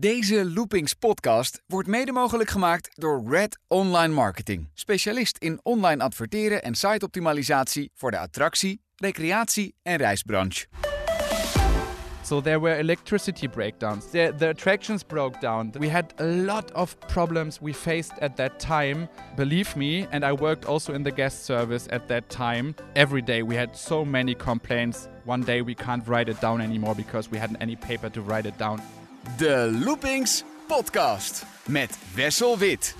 Deze Loopings podcast wordt mede mogelijk gemaakt door Red Online Marketing. Specialist in online adverteren en siteoptimalisatie voor de attractie, recreatie en reisbranche. So there were electricity breakdowns. The, the attractions broke down. We had a lot of problems we faced at that time. Believe me, and I worked also in the guest service at that time. Every day we had so many complaints. One day we can't write it down anymore because we hadn't any paper to write it down. De Loopings podcast met Wessel Wit.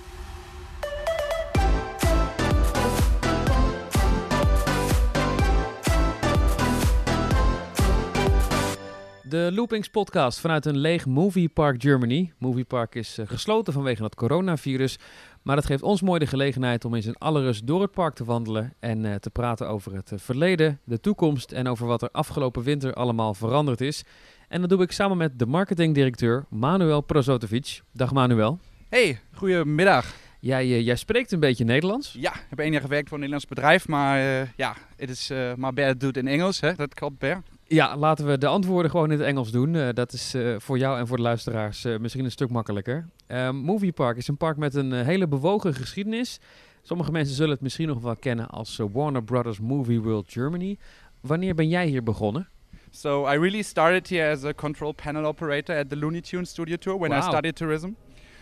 De Loopings podcast vanuit een leeg Movie Park Germany. Movie Park is eh, gesloten vanwege het coronavirus. Maar dat geeft ons mooi de gelegenheid om eens in alle rust door het park te wandelen. En eh, te praten over het eh, verleden, de toekomst en over wat er afgelopen winter allemaal veranderd is. En dat doe ik samen met de marketingdirecteur Manuel Prozotovic. Dag Manuel. Hey, goedemiddag. Jij, eh, jij spreekt een beetje Nederlands. Ja, ik heb één jaar gewerkt voor een Nederlands bedrijf, maar eh, ja, het is uh, maar Ber doet in Engels, hè? Dat klopt, Ber. Ja, laten we de antwoorden gewoon in het Engels doen. Eh, dat is eh, voor jou en voor de luisteraars eh, misschien een stuk makkelijker. Ehm, Movie Park is een park met een eh, hele bewogen geschiedenis. Sommige mensen zullen het misschien nog wel kennen als eh, Warner Brothers Movie World Germany. Wanneer ben jij hier begonnen? So I really started here as a control panel operator at the Looney Tunes Studio Tour when I studied tourism.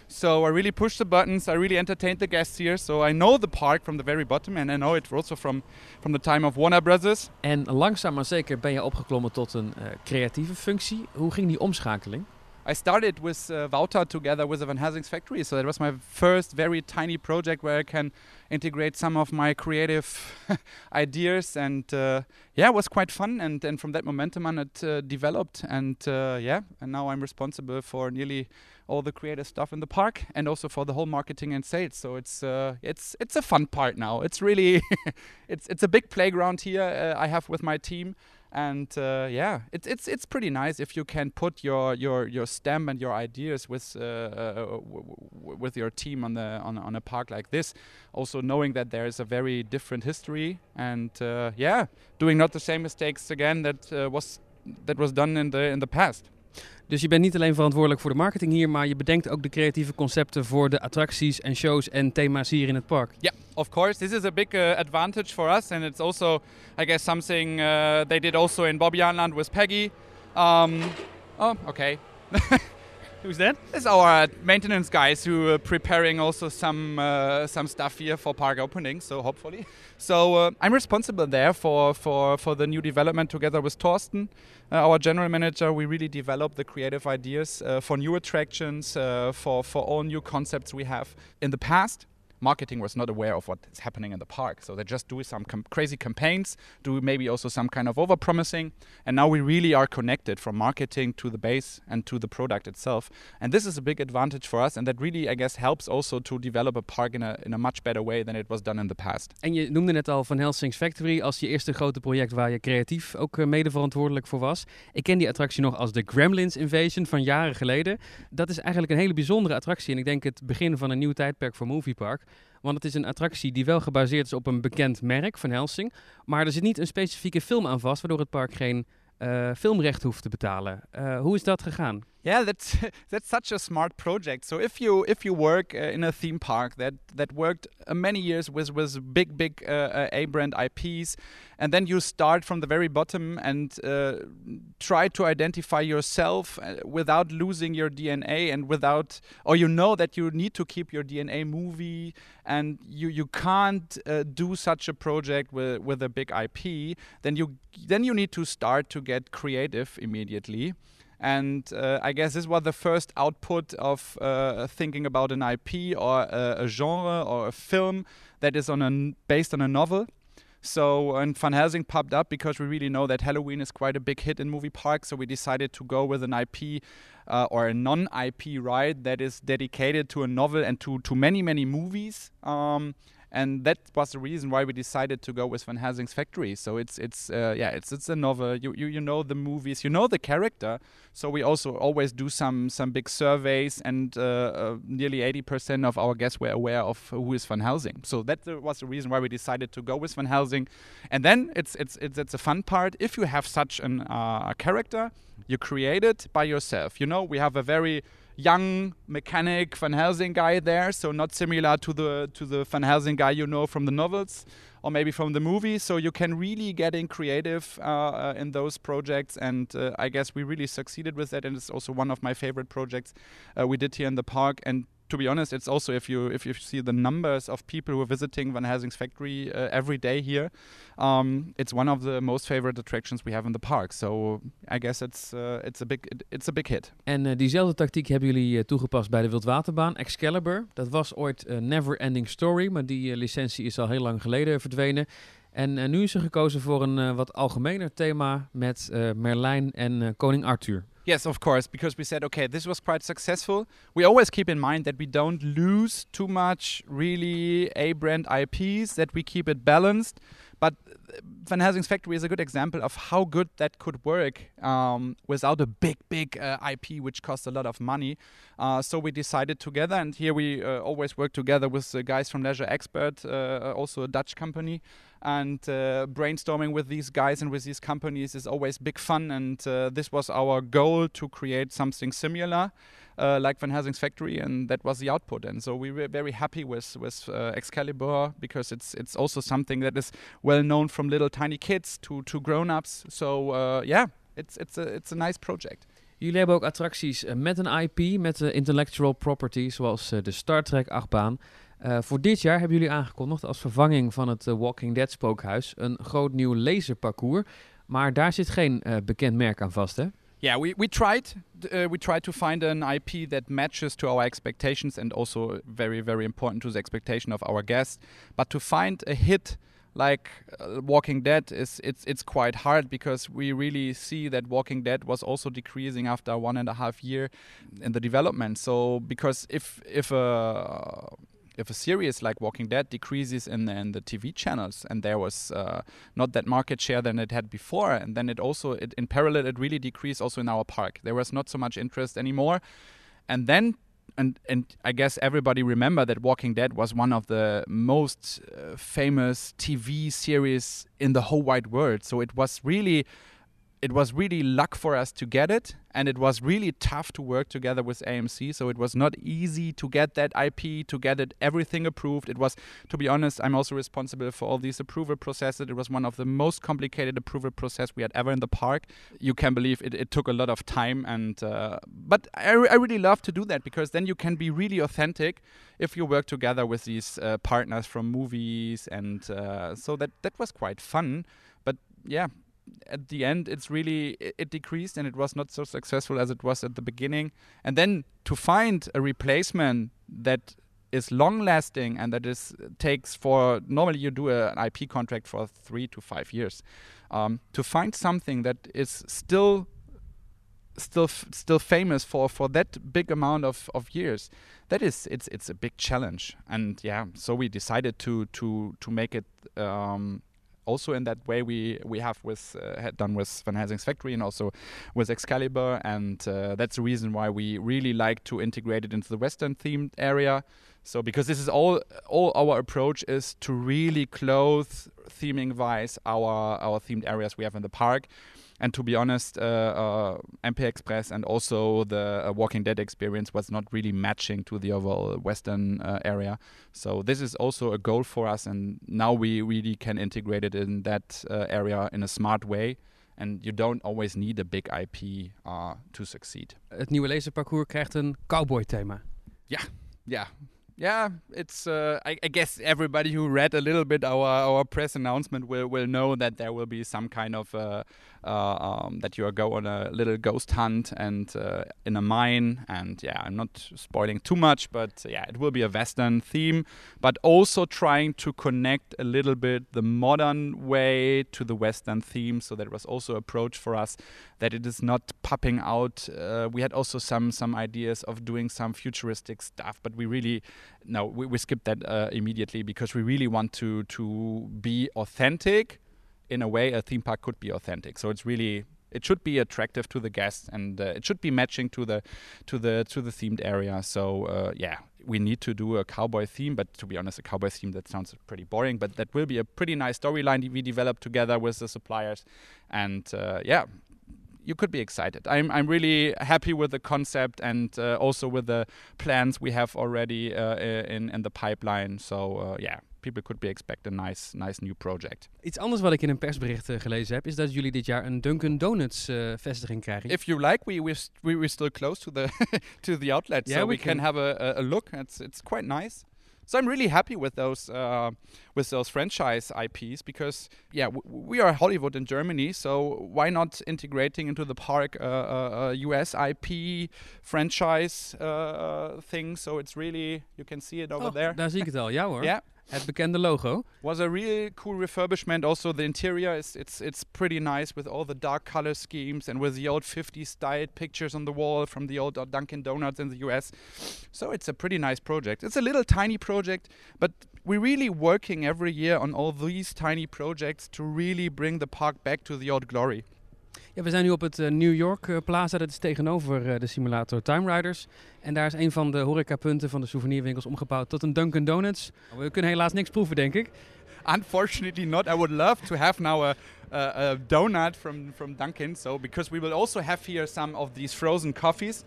So I really pushed the buttons. I really entertained the guests here. So I know the park from the very bottom, and I know it also from from the time of Warner Brothers. En langzaam maar zeker ben je opgeklommen tot een eh, creatieve functie. Hoe ging die omschakeling? I started with uh, Wouter together with the Van Helsing's factory. So that was my first very tiny project where I can integrate some of my creative ideas. And uh, yeah, it was quite fun. And, and from that momentum on, it uh, developed. And uh, yeah, and now I'm responsible for nearly all the creative stuff in the park and also for the whole marketing and sales. So it's uh, it's it's a fun part now. It's really it's it's a big playground here uh, I have with my team and uh, yeah, it's it's it's pretty nice if you can put your your your stamp and your ideas with uh, uh, w- with your team on the on, on a park like this. Also knowing that there is a very different history and uh, yeah, doing not the same mistakes again that uh, was that was done in the in the past. Dus je bent niet alleen verantwoordelijk voor de marketing hier, maar je bedenkt ook de creatieve concepten voor de attracties en shows en thema's hier in het park. Yeah, of course. This is a big uh, advantage for us, and it's also, I guess, something uh, they did also in Bobbejaanland with Peggy. Um, oh, okay. Who's that? It's our maintenance guys who are preparing also some uh, some stuff here for park opening. So hopefully, so uh, I'm responsible there for, for for the new development together with Torsten, uh, our general manager. We really develop the creative ideas uh, for new attractions, uh, for for all new concepts we have. In the past, marketing was not aware of what is happening in the park, so they just do some com- crazy campaigns, do maybe also some kind of over promising, and now we really are connected from marketing to the base and to the product itself. And this is a big advantage for us, and that really, I guess, helps also to develop a park in a in a much better way than it was done in the past. En je noemde net al Van Helsing's Factory als je eerste grote project waar je creatief ook eh, mede verantwoordelijk voor was. Ik ken die attractie nog als de Gremlins Invasion van jaren geleden. Dat is eigenlijk een hele bijzondere attractie en ik denk het begin van een nieuw tijdperk voor Movie Park. Want het is een attractie die wel gebaseerd is op een bekend merk, Van Helsing. Maar er zit niet een specifieke film aan vast, waardoor het park geen eh, filmrecht hoeft te betalen. Eh, hoe is dat gegaan? Yeah, that's that's such a smart project. So if you if you work uh, in a theme park that that worked uh, many years with with big big uh, uh, A brand IPs, and then you start from the very bottom and uh, try to identify yourself uh, without losing your DNA and without or you know that you need to keep your DNA movie and you you can't do such a project with with a big IP, then you then you need to start to get creative immediately. And uh, I guess this was the first output of uh, thinking about an IP or a, a genre or a film that is on a based on a novel. So and Van Helsing popped up because we really know that Halloween is quite a big hit in movie parks. So we decided to go with an IP uh, or a non-IP ride that is dedicated to a novel and to to many many movies. Um, and that was the reason why we decided to go with Van Helsing's Factory. So it's it's uh, yeah it's it's a novel. You, you you know the movies, you know the character. So we also always do some some big surveys, and uh, uh, nearly eighty percent of our guests were aware of who is Van Helsing. So that uh, was the reason why we decided to go with Van Helsing. And then it's it's it's, it's a fun part. If you have such an uh, a character, you create it by yourself. You know we have a very young mechanic Van Helsing guy there, so not similar to the to the Van Helsing guy you know from the novels or maybe from the movie. So you can really get in creative uh, uh, in those projects, and uh, I guess we really succeeded with that. And it's also one of my favorite projects uh, we did here in the park. And to be honest, it's also if you if you see the numbers of people who are visiting Van Helsing's factory uh, every day here, um, it's one of the most favorite attractions we have in the park. So I guess it's uh, it's a big it, it's a big hit. En uh, diezelfde tactiek hebben jullie toegepast bij de wildwaterbaan Excalibur. Dat was ooit Never Ending Story, maar die licentie is al heel lang geleden verdwenen. En nu is er gekozen voor een wat algemener thema met Merlijn en koning Arthur. Yes, of course, because we said, okay, this was quite successful. We always keep in mind that we don't lose too much really A brand IPs, that we keep it balanced. But Van Helsing's Factory is a good example of how good that could work um, without a big, big uh, IP which costs a lot of money. Uh, so we decided together, and here we uh, always work together with the guys from Leisure Expert, uh, also a Dutch company. And uh, brainstorming with these guys and with these companies is always big fun. And uh, this was our goal to create something similar. Uh, like Van Helsing's factory, and that was the output. And so we were very happy with with uh, Excalibur because it's it's also something that is well known from little tiny kids to to grown ups. So uh, yeah, it's it's a it's a nice project. Jullie hebben ook attracties uh, met een IP, met uh, intellectual property, zoals uh, de Star Trek achtbaan. voor dit jaar hebben jullie aangekondigd als vervanging van het Walking Dead spookhuis een groot nieuw laserparcours. Maar daar zit geen bekend merk aan vast, hè? Yeah, we, we tried uh, we tried to find an IP that matches to our expectations and also very very important to the expectation of our guests. But to find a hit like uh, Walking Dead is it's it's quite hard because we really see that Walking Dead was also decreasing after one and a half year in the development. So because if if a if a series like Walking Dead decreases in the, in the TV channels and there was uh, not that market share than it had before, and then it also it, in parallel it really decreased also in our park. There was not so much interest anymore, and then. And, and I guess everybody remember that Walking Dead was one of the most uh, famous TV series in the whole wide world. So it was really it was really luck for us to get it and it was really tough to work together with AMC so it was not easy to get that IP to get it everything approved. It was to be honest I'm also responsible for all these approval processes. It was one of the most complicated approval process we had ever in the park. You can believe it, it took a lot of time and uh, but I, I really love to do that because then you can be really authentic if you work together with these uh, partners from movies and uh, so that that was quite fun. But yeah at the end it's really it, decreased and it was not so successful as it was at the beginning. And then to find a replacement that is long lasting and that is takes for normally you do a, an ip contract for three to five years um, to find something that is still still still famous for for that big amount of of years that is it's it's a big challenge. And yeah so we decided to to to make it um, also in that way we we have with uh, had done with Van Helsing's factory and also with Excalibur, and uh, that's the reason why we really like to integrate it into the Western themed area. So because this is all all our approach is to really clothe theming wise our our themed areas we have in the park and to be honest, uh, uh, MP Express and also the uh, Walking Dead experience was not really matching to the overall Western uh, area. So this is also a goal for us, and now we really can integrate it in that uh, area in a smart way. And you don't always need a big IP uh, to succeed. Het nieuwe laserparcours krijgt een cowboy thema. Ja, ja. Yeah, it's. Uh, I, I, guess everybody who read a little bit our our press announcement will will know that there will be some kind of uh, uh, um, that you go on a little ghost hunt and uh, in a mine. And yeah, I'm not spoiling too much, but yeah, it will be a Western theme, but also trying to connect a little bit the modern way to the Western theme. So that was also approach for us that it is not popping out. Uh, we had also some some ideas of doing some futuristic stuff, but we really no we, we that uh, immediately because we really want to to be authentic in a way a theme park could be authentic. So it's really it should be attractive to the guests and uh, it should be matching to the to the to the themed area. So uh, yeah, we need to do a cowboy theme, but to be honest, a cowboy theme that sounds pretty boring. But that will be a pretty nice storyline we develop together with the suppliers, and uh, yeah, you could be excited. I'm I'm really happy with the concept and uh, also with the plans we have already uh, in in the pipeline. So uh, yeah, people could be expect a nice, nice new project. Iets anders wat ik in een persbericht uh, gelezen heb, is dat jullie dit jaar een Dunkin' Donuts uh, vestiging krijgen. If you like, we we're, we we're still close to the to the outlet, yeah, so we, we can, can, have a, a look. It's it's quite nice. So I'm really happy with those uh, with those franchise IPs because yeah we are Hollywood in Germany, so why not integrating into the park a uh, US uh, IP franchise uh, thing? So it's really you can see it over oh, there. Daar zie ik het al, ja hoor. Yeah. Het bekende logo. Was a really cool refurbishment. Also, the interior is it's it's pretty nice with all the dark color schemes and with the old 50s style pictures on the wall from the old Dunkin' Donuts in the US. So it's a pretty nice project. It's a little tiny project, but we're really working every year on all these tiny projects to really bring the park back to the old glory. We zijn nu op het uh, New York uh, Plaza, dat is tegenover uh, de simulator Time Riders. En daar is een van de horecapunten van de souvenirwinkels omgebouwd tot een Dunkin' Donuts. We kunnen helaas niks proeven, denk ik. Unfortunately not. I would love to have now a, a, a donut from, from Dunkin'. So because we will also have here some of these frozen coffees.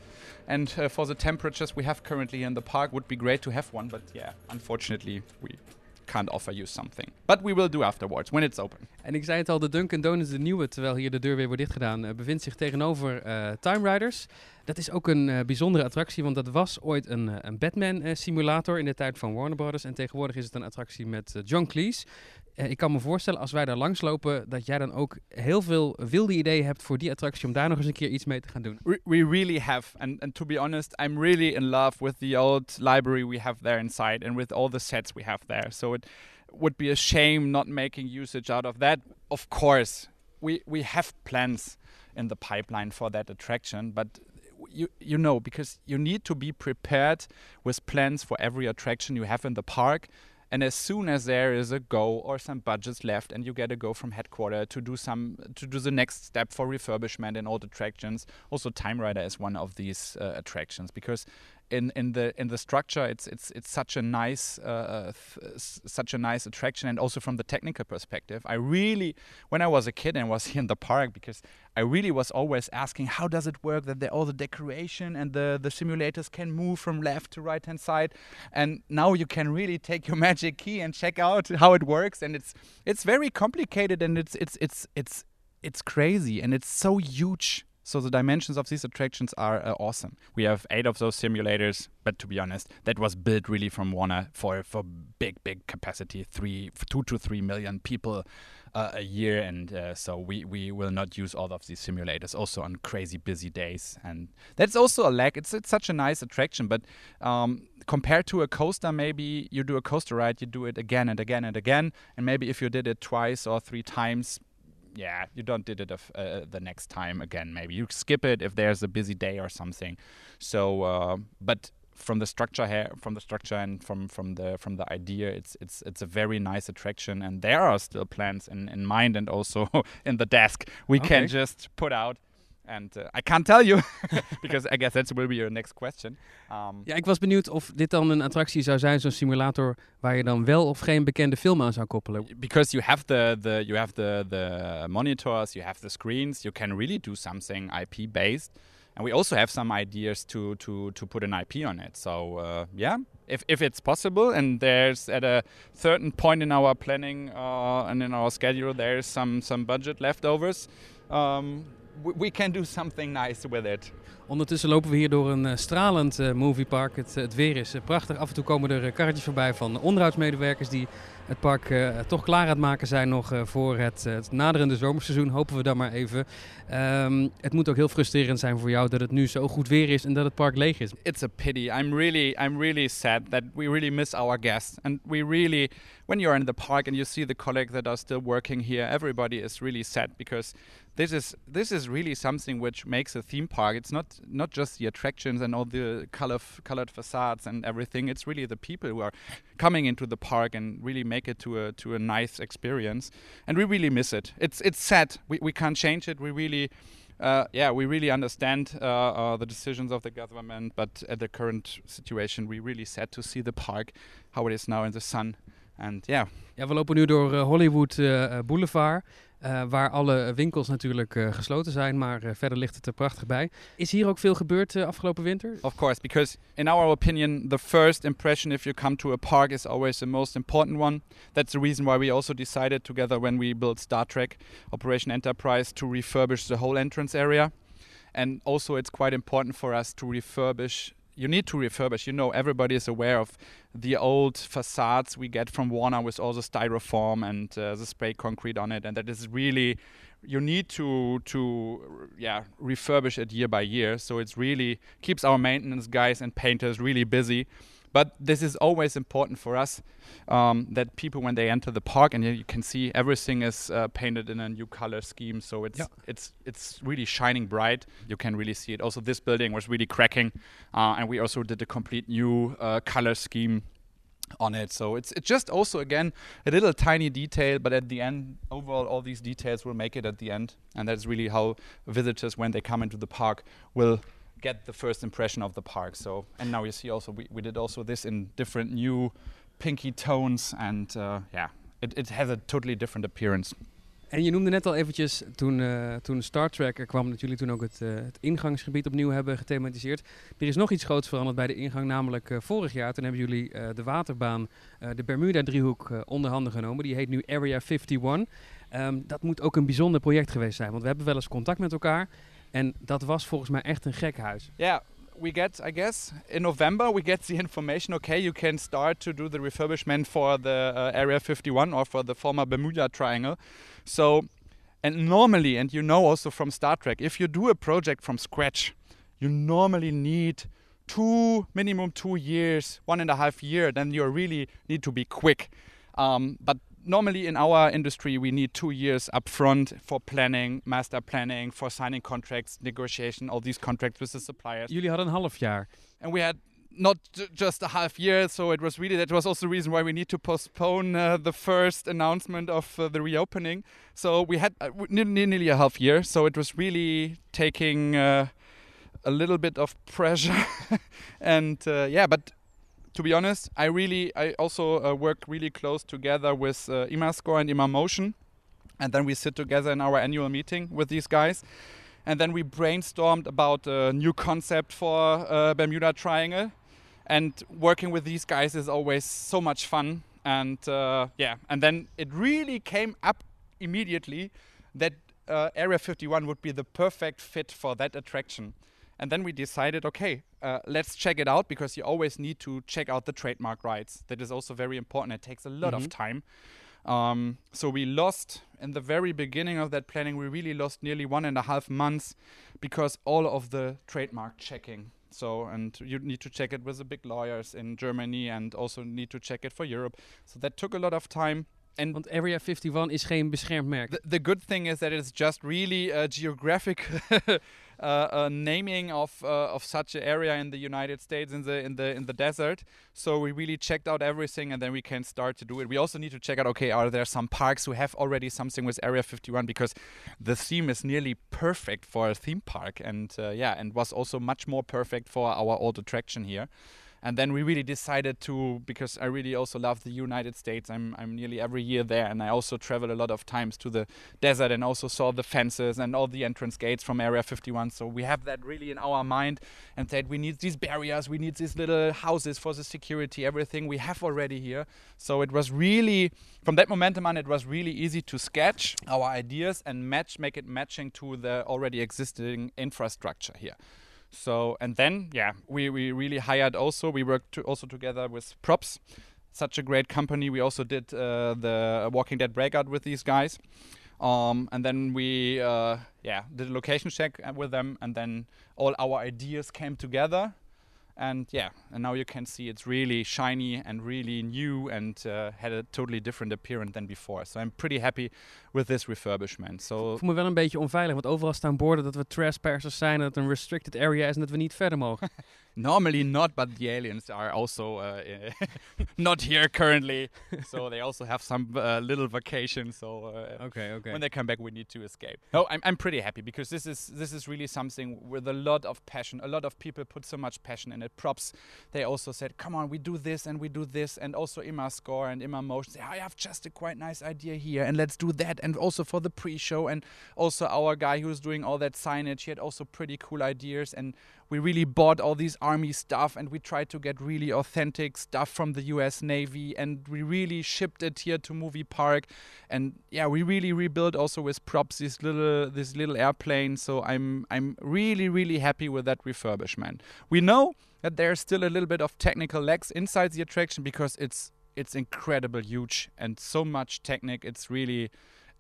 And uh, for the temperatures we have currently in the park, would be great to have one. But yeah, unfortunately we can't offer you something. But we will do afterwards, when it's open. En ik zei het al, de Dunkin' Donuts, de nieuwe, terwijl hier de deur weer wordt dichtgedaan, uh, bevindt zich tegenover uh, Time Riders. Dat is ook een uh, bijzondere attractie, want dat was ooit een, een Batman-simulator in de tijd van Warner Brothers. En tegenwoordig is het een attractie met John Cleese. Eh, ik kan me voorstellen, als wij daar langslopen, dat jij dan ook heel veel wilde ideeën hebt voor die attractie om daar nog eens een keer iets mee te gaan doen. We, we really have, and, and to be honest, I'm really in love with the old library we have there inside and with all the sets we have there. So it would be a shame not making usage out of that. Of course, we we have plans in the pipeline for that attraction, but you you know because you need to be prepared with plans for every attraction you have in the park. And as soon as there is a go or some budgets left, and you get a go from headquarter to do some to do the next step for refurbishment in old attractions, also Time Rider is one of these uh, attractions because in in the in the structure it's it's it's such a nice uh, such a nice attraction. And also from the technical perspective i really when i was a kid and was here in the park because i really was always asking how does it work that all the decoration and the the simulators can move from left to right hand side? And now you can really take your magic key and check out how it works. And it's it's very complicated and it's it's it's it's it's crazy. And it's so huge so the dimensions of these attractions are uh, awesome. We have eight of those simulators, but to be honest, that was built really from Warner for for big big capacity, three two to three million people uh, a year, and uh, so we we will not use all of these simulators also on crazy busy days, and that's also a lack. It's it's such a nice attraction, but. Um, compared to a coaster, maybe you do a coaster ride, you do it again and again and again, and maybe if you did it twice or three times, yeah, you don't did it uh, the next time again. Maybe you skip it if there's a busy day or something. So, uh, but from the structure here, from the structure and from from the from the idea, it's it's it's a very nice attraction, and there are still plans in in mind and also in the desk we okay. can just put out And uh, I can't tell you, because I guess that will be your next question. Um, ja, ik was benieuwd of dit dan een attractie zou zijn, zo'n simulator, waar je dan wel of geen bekende film aan zou koppelen. Because you have the, the, you have the, the monitors, you have the screens, you can really do something IP-based. And we also have some ideas to, to, to put an IP on it. So, uh, yeah, if, if it's possible and there's at a certain point in our planning uh, and in our schedule, there's some, some budget leftovers. Um, we can do something nice with it. Ondertussen lopen we hier door een uh, stralend uh, moviepark. Het, het, weer is prachtig. Af en toe komen er karretjes voorbij van onderhoudsmedewerkers die het park toch klaar aan het maken zijn nog voor het, het, naderende zomerseizoen. Hopen we dan maar even. Um, het moet ook heel frustrerend zijn voor jou dat het nu zo goed weer is en dat het park leeg is. It's a pity. I'm really, I'm really sad that we really miss our guests. And we really, when you're in the park and you see the colleagues that are still working here, everybody is really sad because this is this is really something which makes a theme park. It's not not just the attractions and all the color colored facades and everything. It's really the people who are coming into the park and really make it to a to a nice experience. And we really miss it. It's it's sad. We we can't change it. We really. Uh, yeah, we really understand uh, uh, the decisions of the government, but at the current situation, we really sad to see the park how it is now in the sun And yeah, Ja, we lopen nu door eh, Hollywood eh, Boulevard. Eh, waar alle winkels natuurlijk eh, gesloten zijn, maar eh, verder ligt het er prachtig bij. Is hier ook veel gebeurd afgelopen winter? Of course, because in our opinion, the first impression if you come to a park is always the most important one. That's the reason why we also decided together when we built Star Trek Operation Enterprise to refurbish the whole entrance area. And also, it's quite important for us to refurbish. You need to refurbish. You know, everybody is aware of the old facades we get from Warner with all the styrofoam and uh, the spray concrete on it, and that is really you need to to yeah refurbish it year by year so it's really keeps our maintenance guys and painters really busy but this is always important for us um, that people when they enter the park and you can see everything is uh, painted in a new color scheme so it's Yeah. it's it's really shining bright you can really see it also this building was really cracking uh, and we also did a complete new uh, color scheme on it. So it's it's just also again a little tiny detail, but at the end, overall, all these details will make it at the end, and that's really how visitors, when they come into the park, will get the first impression of the park. So and now you see also we, we did also this in different new pinky tones, and uh, yeah, it, it has a totally different appearance. En je noemde net al eventjes, toen, eh, toen Star Trek er kwam, dat jullie toen ook het, eh, het ingangsgebied opnieuw hebben gethematiseerd. Er is nog iets groots veranderd bij de ingang, namelijk eh, vorig jaar. Toen hebben jullie de waterbaan, de Bermuda-driehoek, eh, onder handen genomen. Die heet nu Area 51. Ehm, dat moet ook een bijzonder project geweest zijn, want we hebben wel eens contact met elkaar. En dat was volgens mij echt een gek huis. Yeah, we get, I guess, in November, we get the information okay, you can start to do the refurbishment for the uh, Area 51 or for the former Bermuda Triangle. So, and normally, and you know also from Star Trek, if you do a project from scratch, you normally need two, minimum two years, one and a half year, then you really need to be quick. Um, but normally in our industry, we need two years upfront for planning, master planning, for signing contracts, negotiation, all these contracts with the suppliers. Jullie hadden een half jaar. And we had not just a half year, so it was really that was also the reason why we need to postpone uh, the first announcement of uh, the reopening. So we had uh, nearly a half year, so it was really taking uh, a little bit of pressure, and uh, yeah, but to be honest, I really I also uh, work really close together with uh, Imascore and Imamotion, and then we sit together in our annual meeting with these guys, and then we brainstormed about a new concept for uh, Bermuda Triangle, and working with these guys is always so much fun, and uh, yeah, and then it really came up immediately that uh, Area 51 would be the perfect fit for that attraction. And then we decided, okay, uh, let's check it out because you always need to check out the trademark rights. That is also very important. It takes a lot Mhm. of time. Um, so we lost in the very beginning of that planning. We really lost nearly one and a half months because all of the trademark checking. So and you need to check it with the big lawyers in Germany and also need to check it for Europe. So that took a lot of time. And Want Area 51 is geen beschermd merk. the, the good thing is that it's just really a geographic uh, uh, naming of uh, of such an area in the United States in the in the in the desert. So we really checked out everything, and then we can start to do it. We also need to check out. Okay, are there some parks who have already something with Area 51 because the theme is nearly perfect for a theme park, and uh, yeah, and was also much more perfect for our old attraction here. And then we really decided to because I really also love the United States. I'm I'm nearly every year there, and I also travel a lot of times to the desert and also saw the fences and all the entrance gates from Area 51. So we have that really in our mind, and said we need these barriers, we need these little houses for the security, everything we have already here. So it was really from that momentum on, it was really easy to sketch our ideas and match, make it matching to the already existing infrastructure here. So and then yeah, we, we really hired also. We worked to also together with Props, such a great company. We also did uh, the Walking Dead breakout with these guys, um, and then we uh, yeah did a location check uh, with them, and then all our ideas came together. And yeah, and now you can see it's really shiny and really new and uh, had a totally different appearance than before. So I'm pretty happy with this refurbishment. So Ik voel me wel een beetje onveilig, want overal staan borden dat we trespassers zijn, dat het een restricted area is en dat we niet verder mogen. Normally not, but the aliens are also uh, not here currently, so they also have some uh, little vacation. So uh, okay, okay. when they come back, we need to escape. No, I'm, I'm pretty happy because this is this is really something with a lot of passion. A lot of people put so much passion in it. Props, they also said, "Come on, we do this and we do this," and also Imascore and Ima Motion say, "I have just a quite nice idea here, and let's do that." And also for the pre-show, and also our guy who's doing all that signage, he had also pretty cool ideas and we really bought all these army stuff and we tried to get really authentic stuff from the US Navy and we really shipped it here to Movie Park. And yeah we really rebuilt also with props this little this little airplane. So I'm I'm really really happy with that refurbishment. We know that there's still a little bit of technical lags inside the attraction because it's it's incredible huge and so much technique it's really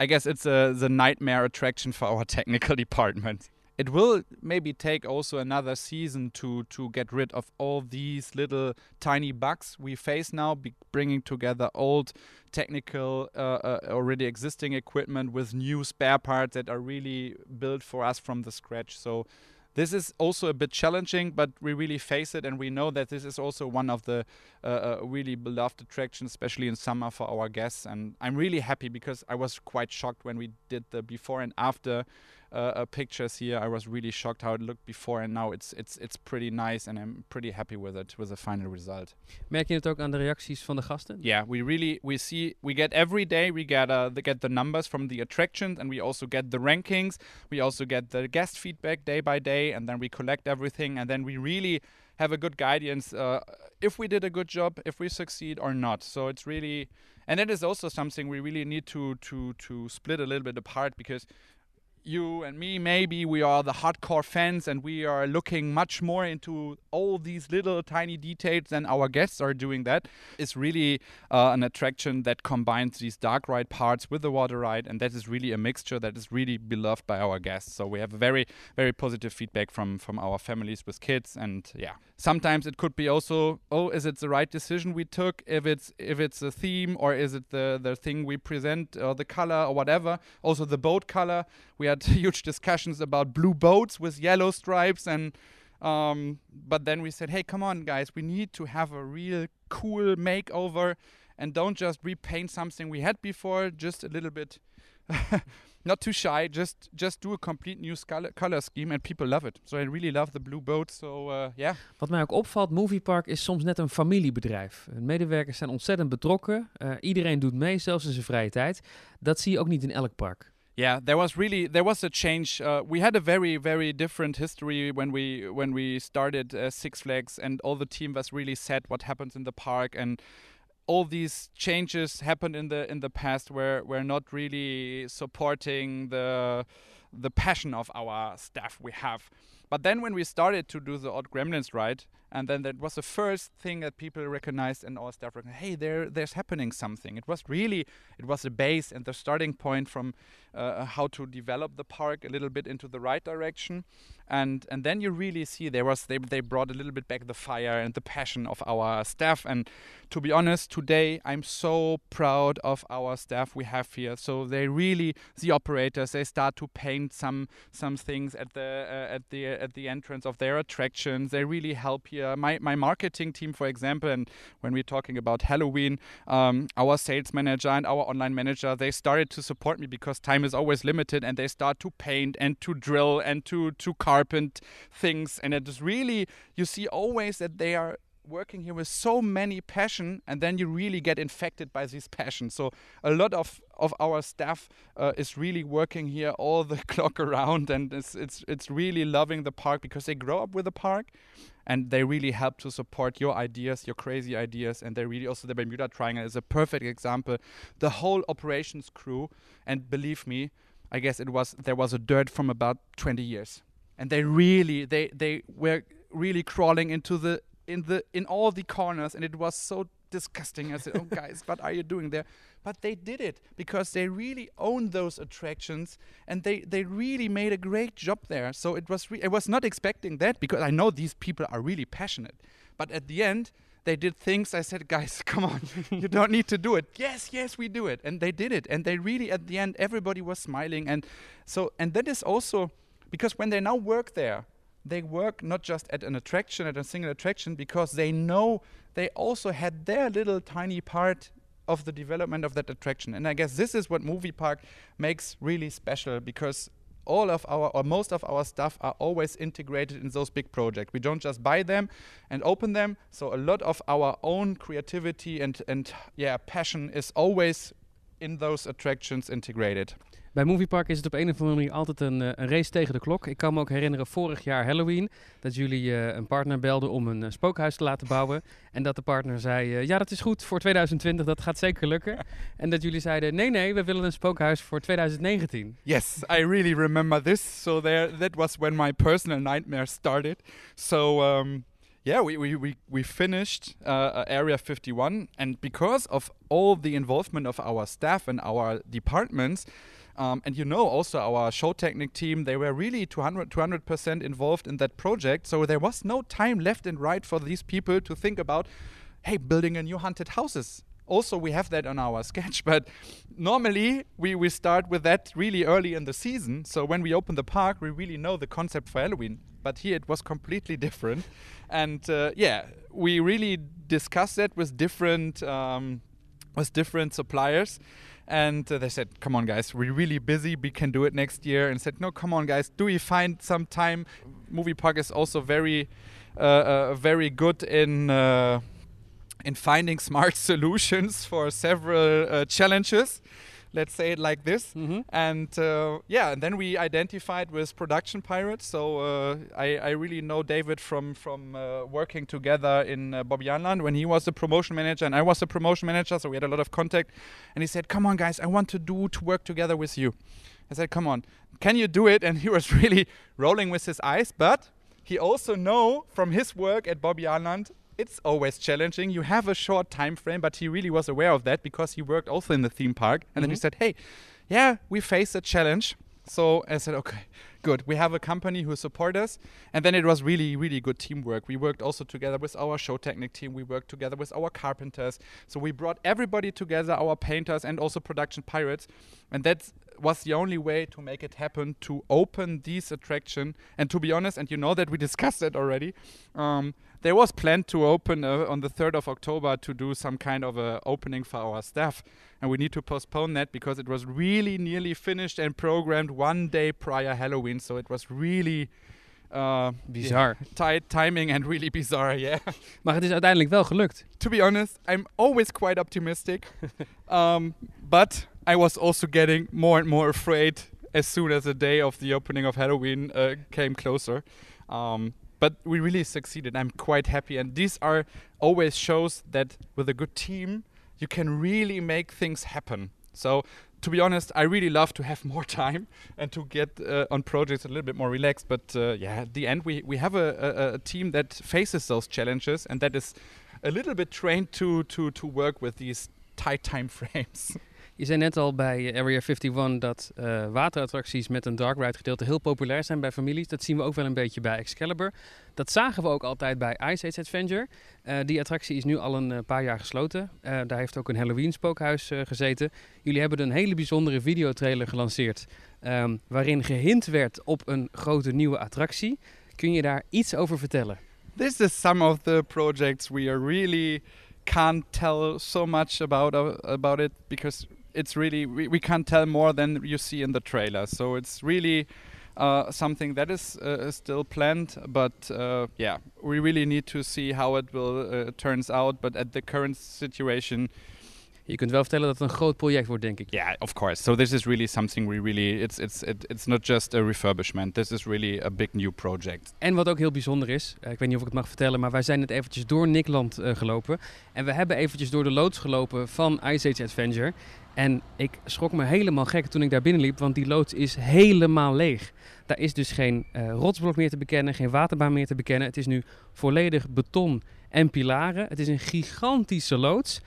I guess it's a the nightmare attraction for our technical department it will maybe take also another season to to get rid of all these little tiny bugs we face now bringing together old technical uh, uh, already existing equipment with new spare parts that are really built for us from the scratch so this is also a bit challenging, but we really face it, and we know that this is also one of the uh, uh, really beloved attractions, especially in summer for our guests. And I'm really happy because I was quite shocked when we did the before and after uh, uh, pictures here. I was really shocked how it looked before, and now it's it's it's pretty nice, and I'm pretty happy with it with the final result. Merk je het ook aan de reacties van de gasten? Yeah, we really we see we get every day we get uh, the, get the numbers from the attractions, and we also get the rankings. We also get the guest feedback day by day, and then we collect everything, and then we really have a good guidance uh, if we did a good job, if we succeed or not. So it's really, and that is also something we really need to to to split a little bit apart because you and me, maybe we are the hardcore fans and we are looking much more into all these little tiny details than our guests are doing that. It's really uh, an attraction that combines these dark ride parts with the water ride, and that is really a mixture that is really beloved by our guests. So we have very, very positive feedback from from our families with kids, and yeah, sometimes it could be also, oh, is it the right decision we took? If it's if it's a theme or is it the the thing we present or the color or whatever. Also the boat color we had huge discussions about blue boats with yellow stripes and um, but then we said hey come on guys we need to have a real cool makeover and don't just repaint something we had before just a little bit not too shy just just do a complete new color scheme and people love it. So I really love the blue boat so uh, yeah. Wat mij ook opvalt Movie Park is soms net een familiebedrijf. De medewerkers zijn ontzettend betrokken uh, iedereen doet mee zelfs in zijn vrije tijd. Dat zie je ook niet in elk park. Yeah there was really there was a change uh, we had a very very different history when we when we started uh, six flags and all the team was really set what happens in the park and all these changes happened in the in the past where we're not really supporting the the passion of our staff we have. But then when we started to do the odd gremlins ride and then that was the first thing that people recognized and all staff recognized hey there there's happening something. It was really it was the base and the starting point from uh, how to develop the park a little bit into the right direction. And and then you really see there was they, they brought a little bit back the fire and the passion of our staff. And to be honest today i'm so proud of our staff we have here. So they really the operators they start to paint some some things at the uh, at the at the entrance of their attractions. They really help here. Uh, my, my marketing team, for example, and when we're talking about Halloween, um, our sales manager and our online manager, they started to support me because time is always limited and they start to paint and to drill and to, to carpent things. And it is really, you see always that they are working here with so many passion and then you really get infected by this passion so a lot of of our staff uh, is really working here all the clock around and it's it's it's really loving the park because they grow up with the park and they really help to support your ideas, your crazy ideas, and they really also the Bermuda Triangle is a perfect example. The whole operations crew, and believe me, I guess it was there was a dirt from about 20 years, and they really they they were really crawling into the in the in all the corners, and it was so disgusting. I said, "Oh guys, what are you doing there?" but they did it because they really owned those attractions and they they really made a great job there. So it was I was not expecting that because I know these people are really passionate. But at the end they did things I said guys come on you don't need to do it. Yes yes we do it. And they did it. And they really at the end everybody was smiling. And so and that is also because when they now work there they work not just at an attraction, at a single attraction, because they know they also had their little tiny part of the development of that attraction. And I guess this is what Movie Park makes really special because all of our or most of our stuff are always integrated in those big projects. We don't just buy them and open them. So a lot of our own creativity and and yeah passion is always in those attractions integrated. Bij Moviepark is het op een of andere manier altijd een, eh, een race tegen de klok. Ik kan me ook herinneren vorig jaar Halloween dat jullie uh, een partner belden om een uh, spookhuis te laten bouwen. En dat de partner zei, ja dat is goed voor 2020, dat gaat zeker lukken. en dat jullie zeiden, nee nee, we willen een spookhuis voor 2019. Yes, I really remember this. So there, that was when my personal nightmare started. So um, yeah, we, we, we, we finished uh, Area 51, and because of all the involvement of our staff and our departments, um, and you know, also our show technique team, they were really 200, 200% involved in that project. So there was no time left and right for these people to think about, hey, building a new haunted houses. Also, we have that on our sketch, but normally we, we start with that really early in the season. So when we open the park, we really know the concept for Halloween. But here it was completely different. And uh, yeah, we really discussed that with different, um, with different suppliers and uh, they said come on guys we're really busy. We can do it next year. And said no come on guys. Do we find some time? Movie park is also very uh, uh, very good in uh, in finding smart solutions for several uh, challenges let's say it like this. Mm -hmm. And uh, yeah, and then we identified with Production Pirates. So uh, I, I, really know David from from uh, working together in uh, Bobbejaanland when he was the promotion manager and I was the promotion manager. So we had a lot of contact. And he said, "Come on, guys, I want to do to work together with you." I said, "Come on, can you do it?" And he was really rolling with his eyes, but he also know from his work at Bobbejaanland it's always challenging. You have a short time frame, but he really was aware of that because he worked also in the theme park. And mm-hmm. then he mm-hmm. said, "Hey, yeah, we face a challenge." So I said, "Okay, good. We have a company who support us." And then it was really, really good teamwork. We worked also together with our show technic team. We worked together with our carpenters. So we brought everybody together, our painters and also production pirates, and that was the only way to make it happen to open this attraction. And to be honest, and you know that we discussed it already. Um, there was planned to open uh, on the 3rd of October to do some kind of a opening for our staff, and we need to postpone that because it was really nearly finished and programmed one day prior Halloween. So it was really uh, bizar. Yeah, tight timing and really bizarre, yeah. Maar het is uiteindelijk wel gelukt. To be honest, I'm always quite optimistic, um, but I was also getting more and more afraid as soon as the day of the opening of Halloween uh, came closer. Um, but we really succeeded. I'm quite happy. And these are always shows that with a good team, you can really make things happen. So, to be honest, I really love to have more time and to get uh, on projects a little bit more relaxed. But uh, yeah, at the end, we, we have a, a, a, team that faces those challenges and that is a little bit trained to, to, to work with these tight time frames. Je zei net al bij Area 51 dat uh, waterattracties met een dark ride gedeelte heel populair zijn bij families. Dat zien we ook wel een beetje bij Excalibur. Dat zagen we ook altijd bij Ice Age Adventure. Uh, die attractie is nu al een uh, paar jaar gesloten. daar heeft ook een Halloween spookhuis gezeten. Jullie hebben een hele bijzondere videotrailer gelanceerd. Um, waarin gehind werd op een grote nieuwe attractie. Kun je daar iets over vertellen? This is some of the projects we are really can't tell so much about about it because it's really we, we can't tell more than you see in the trailer. So it's really uh, something that is uh, still planned, but uh, yeah, we really need to see how it will uh, turns out. But at the current situation, Je kunt wel vertellen dat het een groot project wordt, denk ik. Yeah, of course. So this is really something we really it's it's it, it's not just a refurbishment. This is really a big new project. En wat ook heel bijzonder is, uh, ik weet niet of ik het mag vertellen, maar wij zijn net eventjes door Nickland uh, gelopen en we hebben eventjes door de loods gelopen van Ice Age Adventure. En ik schrok me helemaal gek toen ik daar binnenliep, want die loods is helemaal leeg. Daar is dus geen uh, rotsblok meer te bekennen, geen waterbaan meer te bekennen. Het is nu volledig beton en pilaren. Het is een gigantische loods.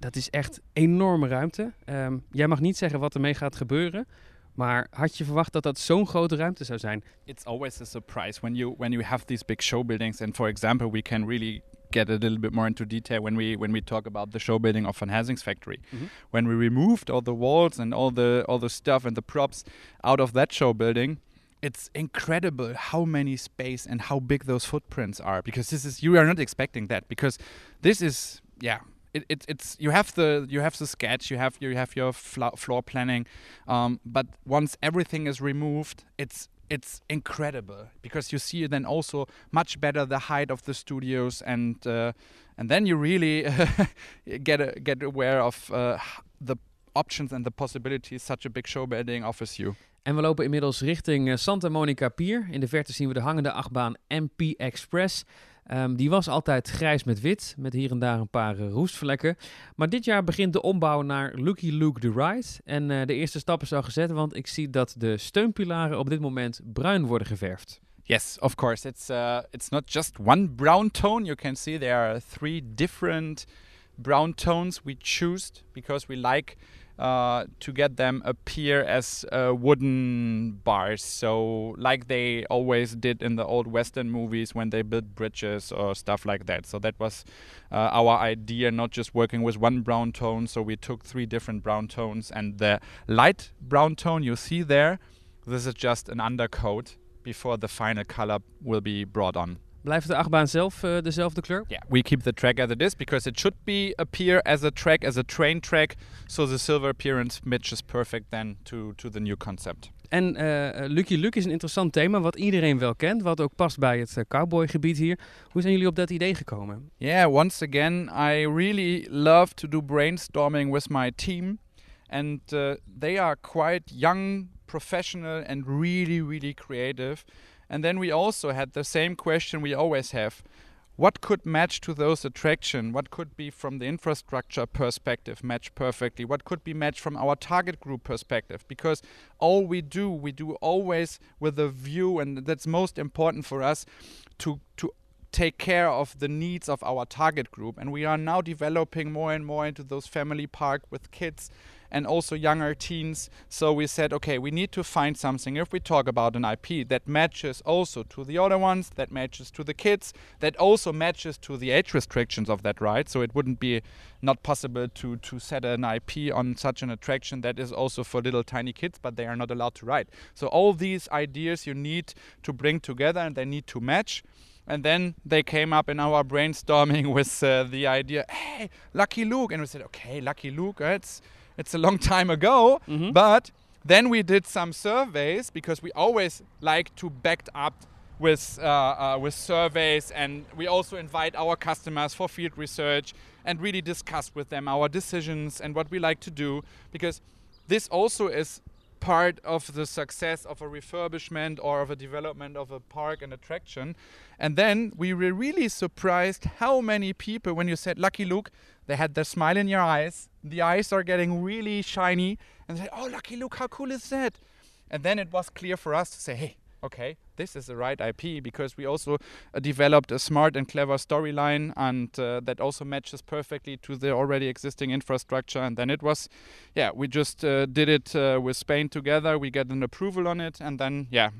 Dat is echt enorme ruimte. Um, jij mag niet zeggen wat ermee gaat gebeuren. Maar had je verwacht dat dat zo'n grote ruimte zou zijn? It's always a surprise when you when you have these big show buildings. And for example, we can really get a little bit more into detail when we when we talk about the show building of Van Helsing's factory. Mm -hmm. When we removed all the walls and all the all the stuff and the props out of that show building, it's incredible how many space and how big those footprints are because this is you are not expecting that because this is yeah it, it, it's you have the you have the sketch you have you have your floor planning um, but once everything is removed it's it's incredible because you see then also much better the height of the studios and uh, and then you really get a, get aware of uh, the options and the possibilities such a big show building offers you. En we lopen inmiddels richting uh, Santa Monica Pier. In de verte zien we de hangende achtbaan MP Express. Um, die was altijd grijs met wit, met hier en daar een paar uh, roestvlekken. Maar dit jaar begint de ombouw naar Lucky Luke the Ride. En uh, de eerste stap is al gezet, want ik zie dat de steunpilaren op dit moment bruin worden geverfd. Yes, of course. It's uh, it's not just one brown tone. You can see there are three different brown tones we chose because we like uh, to get them appear as uh, wooden bars. So, like they always did in the old Western movies when they built bridges or stuff like that. So, that was uh, our idea, not just working with one brown tone. So, we took three different brown tones, and the light brown tone you see there, this is just an undercoat before the final color will be brought on. Blijft de achtbaan zelf uh, dezelfde kleur? Yeah, we keep the track as it is because it should be appear as a track, as a train track. So the silver appearance matches perfect then to, to the new concept. En uh, Lucky Luke is een interessant thema wat iedereen wel kent, wat ook past bij het uh, cowboygebied hier. Hoe zijn jullie op dat idee gekomen? Yeah, once again, I really love to do brainstorming with my team. And uh, they are quite young, professional and really, really creative. And then we also had the same question we always have. What could match to those attraction? What could be from the infrastructure perspective match perfectly? What could be matched from our target group perspective? Because all we do, we do always with a view, and that's most important for us to to take care of the needs of our target group. And we are now developing more and more into those family park with kids and also younger teens. So we said, okay, we need to find something if we talk about an IP that matches also to the other ones, that matches to the kids, that also matches to the age restrictions of that ride. So it wouldn't be not possible to to set an IP on such an attraction that is also for little tiny kids, but they are not allowed to ride. So all these ideas you need to bring together and they need to match. And then they came up in our brainstorming with uh, the idea, hey, Lucky Luke. And we said, okay, Lucky Luke, it's it's a long time ago, mm-hmm. but then we did some surveys because we always like to back up with uh, uh, with surveys, and we also invite our customers for field research and really discuss with them our decisions and what we like to do because this also is part of the success of a refurbishment or of a development of a park and attraction. And then we were really surprised how many people, when you said Lucky Luke, they had the smile in your eyes. The eyes are getting really shiny, and they said, "Oh, Lucky Luke, how cool is that?" And then it was clear for us to say, "Hey, okay, this is the right IP because we also uh, developed a smart and clever storyline, and uh, that also matches perfectly to the already existing infrastructure. And then it was, yeah, we just uh, did it uh, with Spain together. We get an approval on it, and then yeah.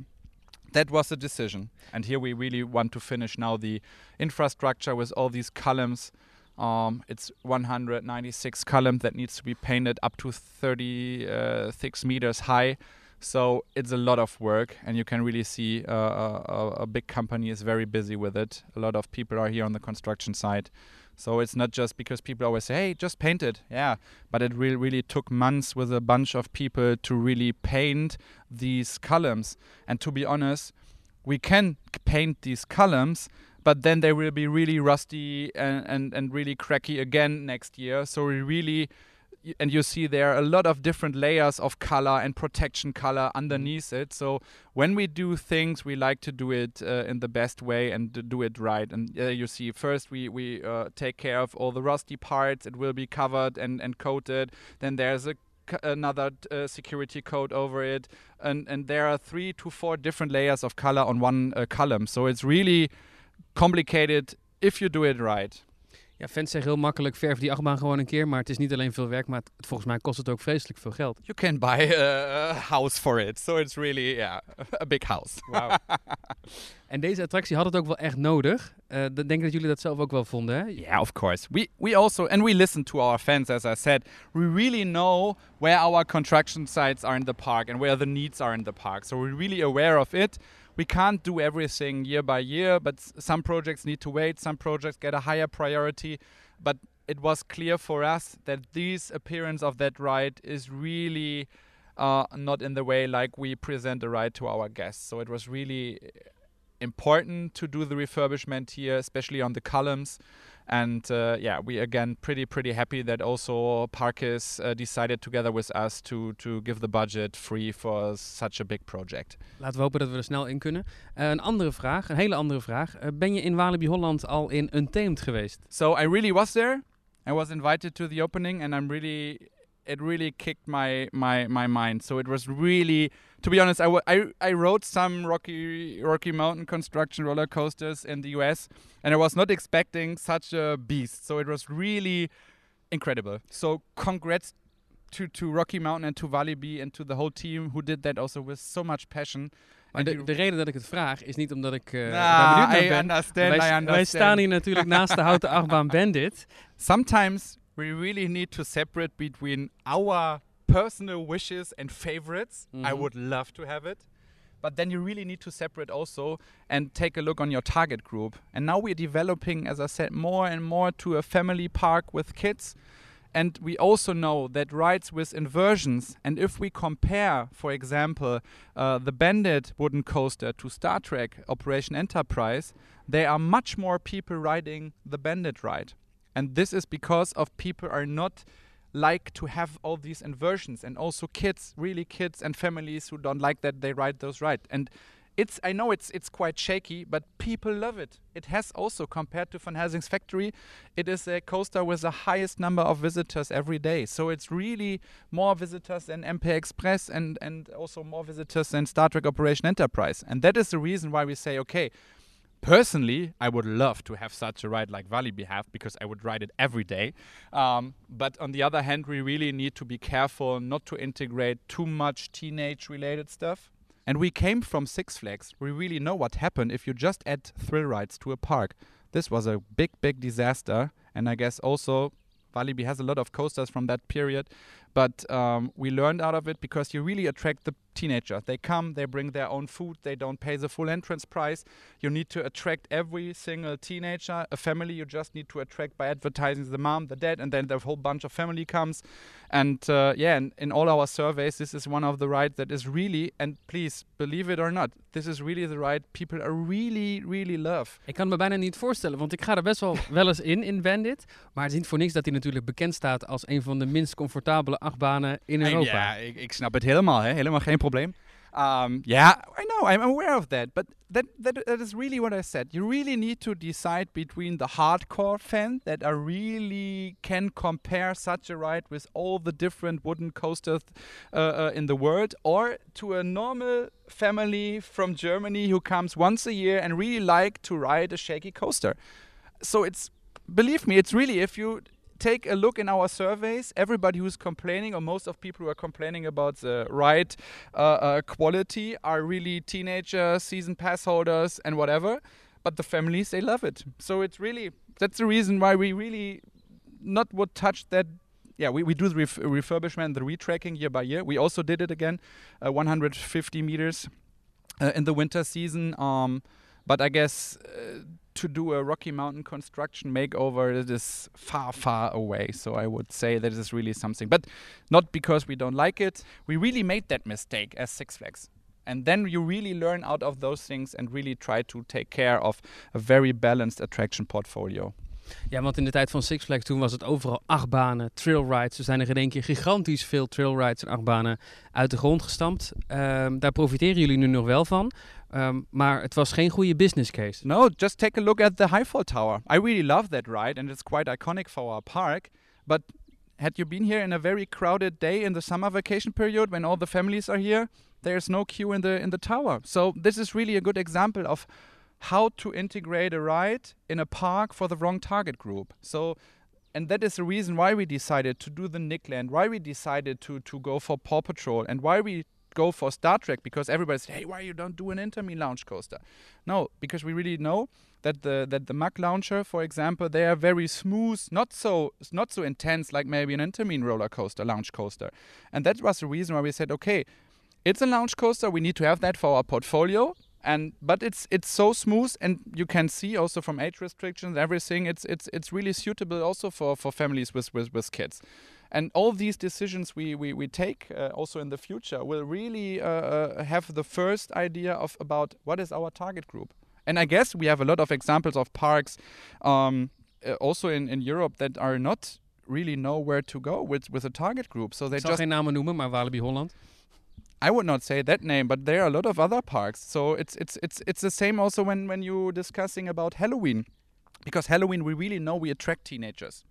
That was the decision, and here we really want to finish now the infrastructure with all these columns. Um, it's 196 columns that needs to be painted up to 36 meters high so it's a lot of work, and you can really see uh, a, a, big company is very busy with it. A lot of people are here on the construction site. So it's not just because people always say, "Hey, just paint it." Yeah, but it really, really took months with a bunch of people to really paint these columns. And to be honest, we can paint these columns, but then they will be really rusty and, and, and really cracky again next year. So we really and you see there are a lot of different layers of color and protection color underneath it. So when we do things, we like to do it uh, in the best way and do it right. And uh, you see, first we we uh, take care of all the rusty parts. It will be covered and and coated. Then there's a another uh, security coat over it, and and there are three to four different layers of color on one uh, column. So it's really complicated if you do it right. Ja, fans zeggen heel makkelijk, verf die achtbaan gewoon een keer. Maar het is niet alleen veel werk, maar het, volgens mij kost het ook vreselijk veel geld. You can buy a house for it. So it's really, yeah, a big house. Wow. en deze attractie had het ook wel echt nodig. Uh, denk ik dat jullie dat zelf ook wel vonden, hè? Yeah, of course. We, we also, and we listen to our fans, as I said. We really know where our construction sites are in the park and where the needs are in the park. So we're really aware of it. We can't do everything year by year, but some projects need to wait, some projects get a higher priority. But it was clear for us that this appearance of that ride is really uh, not in the way like we present the ride to our guests. So it was really important to do the refurbishment here, especially on the columns. And uh, yeah, we again pretty pretty happy that also Parques uh, decided together with us to to give the budget free for such a big project. Laten we hopen dat we er snel in kunnen. Uh, een andere vraag, een hele andere vraag. Uh, ben je in Walibi Holland al in Untamed geweest? So I really was there. I was invited to the opening, and I'm really it really kicked my my my mind. So it was really, to be honest, I, I, I rode some Rocky Rocky Mountain construction roller coasters in the US, and I was not expecting such a beast. So it was really incredible. So congrats to to Rocky Mountain and to Walibi and to the whole team who did that also with so much passion. Maar de, de, reden dat ik het vraag is niet omdat ik uh, nah, benieuwd naar ben. Understand, wij, wij, staan hier natuurlijk naast de houten achtbaan Bandit. Sometimes we really need to separate between our personal wishes and favorites. Mm-hmm. I would love to have it. But then you really need to separate also and take a look on your target group. And now we're developing, as I said, more and more to a family park with kids. And we also know that rides with inversions, and if we compare, for example, uh, the Bandit wooden coaster to Star Trek Operation Enterprise, there are much more people riding the Bandit ride and this is because of people are not like to have all these inversions and also kids really kids and families who don't like that they ride those right and it's I know it's it's quite shaky, but people love it. It has also compared to Van Helsing's factory, it is a coaster with the highest number of visitors every day. So it's really more visitors than MP Xpress and and also more visitors than Star Trek Operation Enterprise. And that is the reason why we say okay, Personally, I would love to have such a ride like Walibi have because I would ride it every day. Um, but on the other hand, we really need to be careful not to integrate too much teenage related stuff. And we came from Six Flags. We really know what happened if you just add thrill rides to a park. This was a big, big disaster. And I guess also Walibi has a lot of coasters from that period. But um, we learned out of it because you really attract the teenager. They come, they bring their own food, they don't pay the full entrance price. You need to attract every single teenager. A family you just need to attract by advertising the mom, the dad, and then the whole bunch of family comes. And uh, yeah, and in all our surveys, this is one of the rides that is really, and please believe it or not, this is really the ride people are really, really love. Ik kan me bijna niet voorstellen, want ik ga er best wel wel eens in, in Bandit. Maar het is niet voor niks dat hij natuurlijk bekend staat als een van de minst comfortabele achtbanen in Europa. Ja, ik, ik snap het helemaal, hè? helemaal geen probleem. Um, yeah, I know, I'm aware of that, but that, that that is really what I said. You really need to decide between the hardcore fan that are really can compare such a ride with all the different wooden coasters uh, uh, in the world, or to a normal family from Germany who comes once a year and really like to ride a shaky coaster. So it's believe me, it's really if you take a look in our surveys, everybody who's complaining, or most of people who are complaining about the ride uh, uh, quality, are really teenagers, season pass holders, and whatever. But the families, they love it. So it's really that's the reason why we really not would touch that. Yeah, we, we do the ref refurbishment, the retracking year by year. We also did it again, uh, 150 meters uh, in the winter season. Um, but I guess uh, to do a Rocky Mountain construction makeover, it is far, far away. So I would say that is really something. But not because we don't like it. We really made that mistake as Six Flags. And then you really learn out of those things and really try to take care of a very balanced attraction portfolio. Ja, want in de tijd van Six Flags toen was het overal achtbanen, trailrides. Er zijn er in één keer gigantisch veel trailrides en achtbanen uit de grond gestampt. Um, daar profiteren jullie nu nog wel van. Um, maar het was geen goede business case. No, just take a look at the Highfall Tower. I really love that ride and it's quite iconic for our park. But had you been here in a very crowded day in the summer vacation period when all the families are here, there's no queue in the in the tower. So this is really a good example of how to integrate a ride in a park for the wrong target group. So and that is the reason why we decided to do the Nickland, why we decided to to go for Paw Patrol, and why we go for Star Trek because everybody said, "Hey, why you don't do an Intamin launch coaster?" No, because we really know that the that the Mack launcher, for example, they are very smooth, not so not so intense like maybe an Intamin roller coaster, launch coaster, and that was the reason why we said, "Okay, it's a launch coaster. We need to have that for our portfolio." And but it's it's so smooth and you can see also from age restrictions everything it's it's it's really suitable also for for families with with, with kids. And all these decisions we we, we take uh, also in the future will really uh, uh, have the first idea of about what is our target group. And i guess we have a lot of examples of parks um, uh, also in in europe that are not really know where to go with with a target group. So they just geen namen noemen, maar Walibi Holland. I would not say that name, but there are a lot of other parks. So it's it's it's it's the same also when when you're discussing about Halloween, because Halloween we really know we attract teenagers,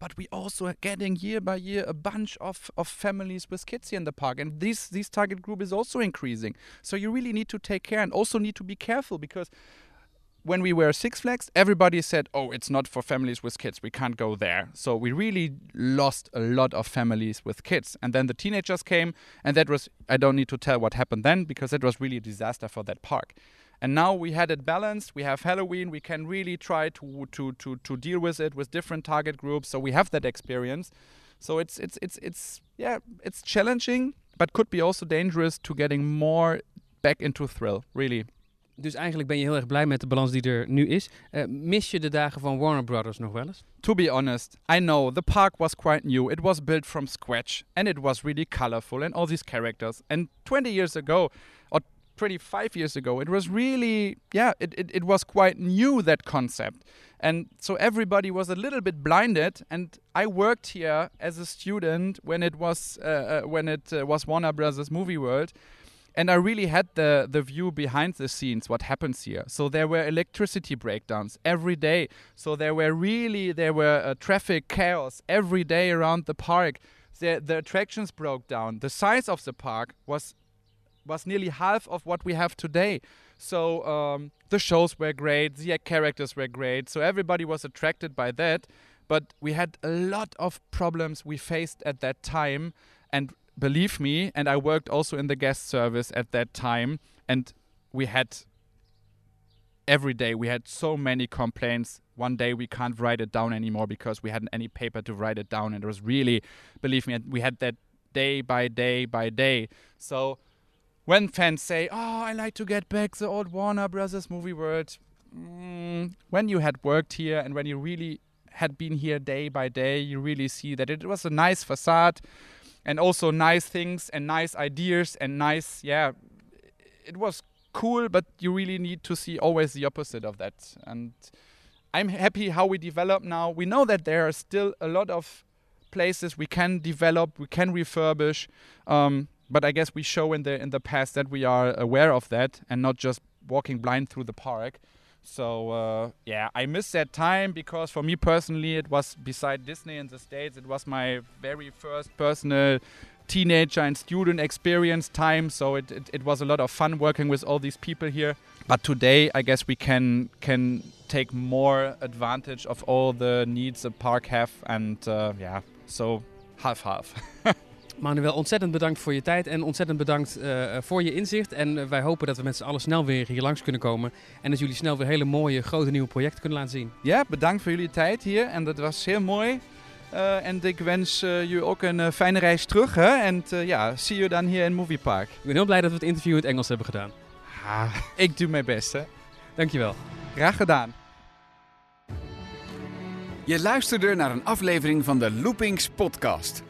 but we also are getting year by year a bunch of of families with kids here in the park, and this this target group is also increasing. So you really need to take care and also need to be careful because when we were Six Flags, everybody said, "Oh, it's not for families with kids. We can't go there." So we really lost a lot of families with kids. And then the teenagers came, and that was I don't need to tell what happened then because it was really a disaster for that park. And now we had it balanced. We have Halloween. We can really try to to to to deal with it with different target groups. So we have that experience. So it's it's it's it's yeah, it's challenging, but could be also dangerous to getting more back into thrill. Really. Dus eigenlijk ben je heel erg blij met de balans die er nu is. Uh, mis je de dagen van Warner Brothers nog wel eens? To be honest, I know the park was quite new. It was built from scratch and it was really colorful and all these characters. And 20 years ago, or 25 years ago, it was really, yeah, it, it, it was quite new, that concept. And so everybody was a little bit blinded. And I worked here as a student when it was, uh, uh, when it uh, was Warner Brothers Movie World and I really had the the view behind the scenes what happens here. So there were electricity breakdowns every day. So there were really there were uh, traffic chaos every day around the park. The the attractions broke down. The size of the park was was nearly half of what we have today. So um, the shows were great, the characters were great. So everybody was attracted by that. But we had a lot of problems we faced at that time, and believe me, and I worked also in the guest service at that time, and we had every day we had so many complaints. One day we can't write it down anymore because we hadn't any paper to write it down, and it was really, believe me, we had that day by day by day. So when fans say, "Oh, I like to get back the old Warner Brothers movie world," mm, when you had worked here and when you really had been here day by day, you really see that it was a nice facade and also nice things and nice ideas and nice yeah it was cool but you really need to see always the opposite of that. And i'm happy how we develop now. We know that there are still a lot of places we can develop we can refurbish um, but i guess we show in the in the past that we are aware of that and not just walking blind through the park so uh, yeah, I miss that time because for me personally, it was beside Disney in the States, it was my very first personal teenager and student experience time. So it, it, it was a lot of fun working with all these people here. But today, I guess we can can take more advantage of all the needs a park have, and uh, yeah, so half half. Manuel, ontzettend bedankt voor je tijd en ontzettend bedankt uh, voor je inzicht. En uh, wij hopen dat we met z'n allen snel weer hier langs kunnen komen. En dat jullie snel weer hele mooie, grote nieuwe projecten kunnen laten zien. Ja, bedankt voor jullie tijd hier. En dat was heel mooi. Uh, en ik wens je ook een fijne reis terug. Hè? En ja, zie je dan hier in Movie Park. Ik ben heel blij dat we het interview in het Engels hebben gedaan. Ah, ik doe mijn best, hè. Dankjewel. Graag gedaan. Je luisterde naar een aflevering van de Loopings podcast.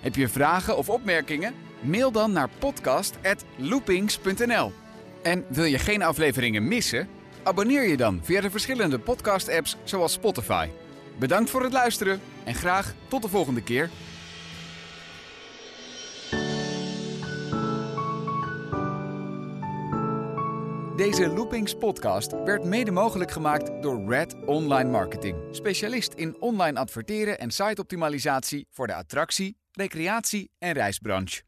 Heb je vragen of opmerkingen? Mail dan naar podcast.loopings.nl. En wil je geen afleveringen missen? Abonneer je dan via de verschillende podcast-apps zoals Spotify. Bedankt voor het luisteren en graag tot de volgende keer. Deze Loopings podcast werd mede mogelijk gemaakt door Red Online Marketing. Specialist in online adverteren en siteoptimalisatie voor de attractie, recreatie en reisbranche.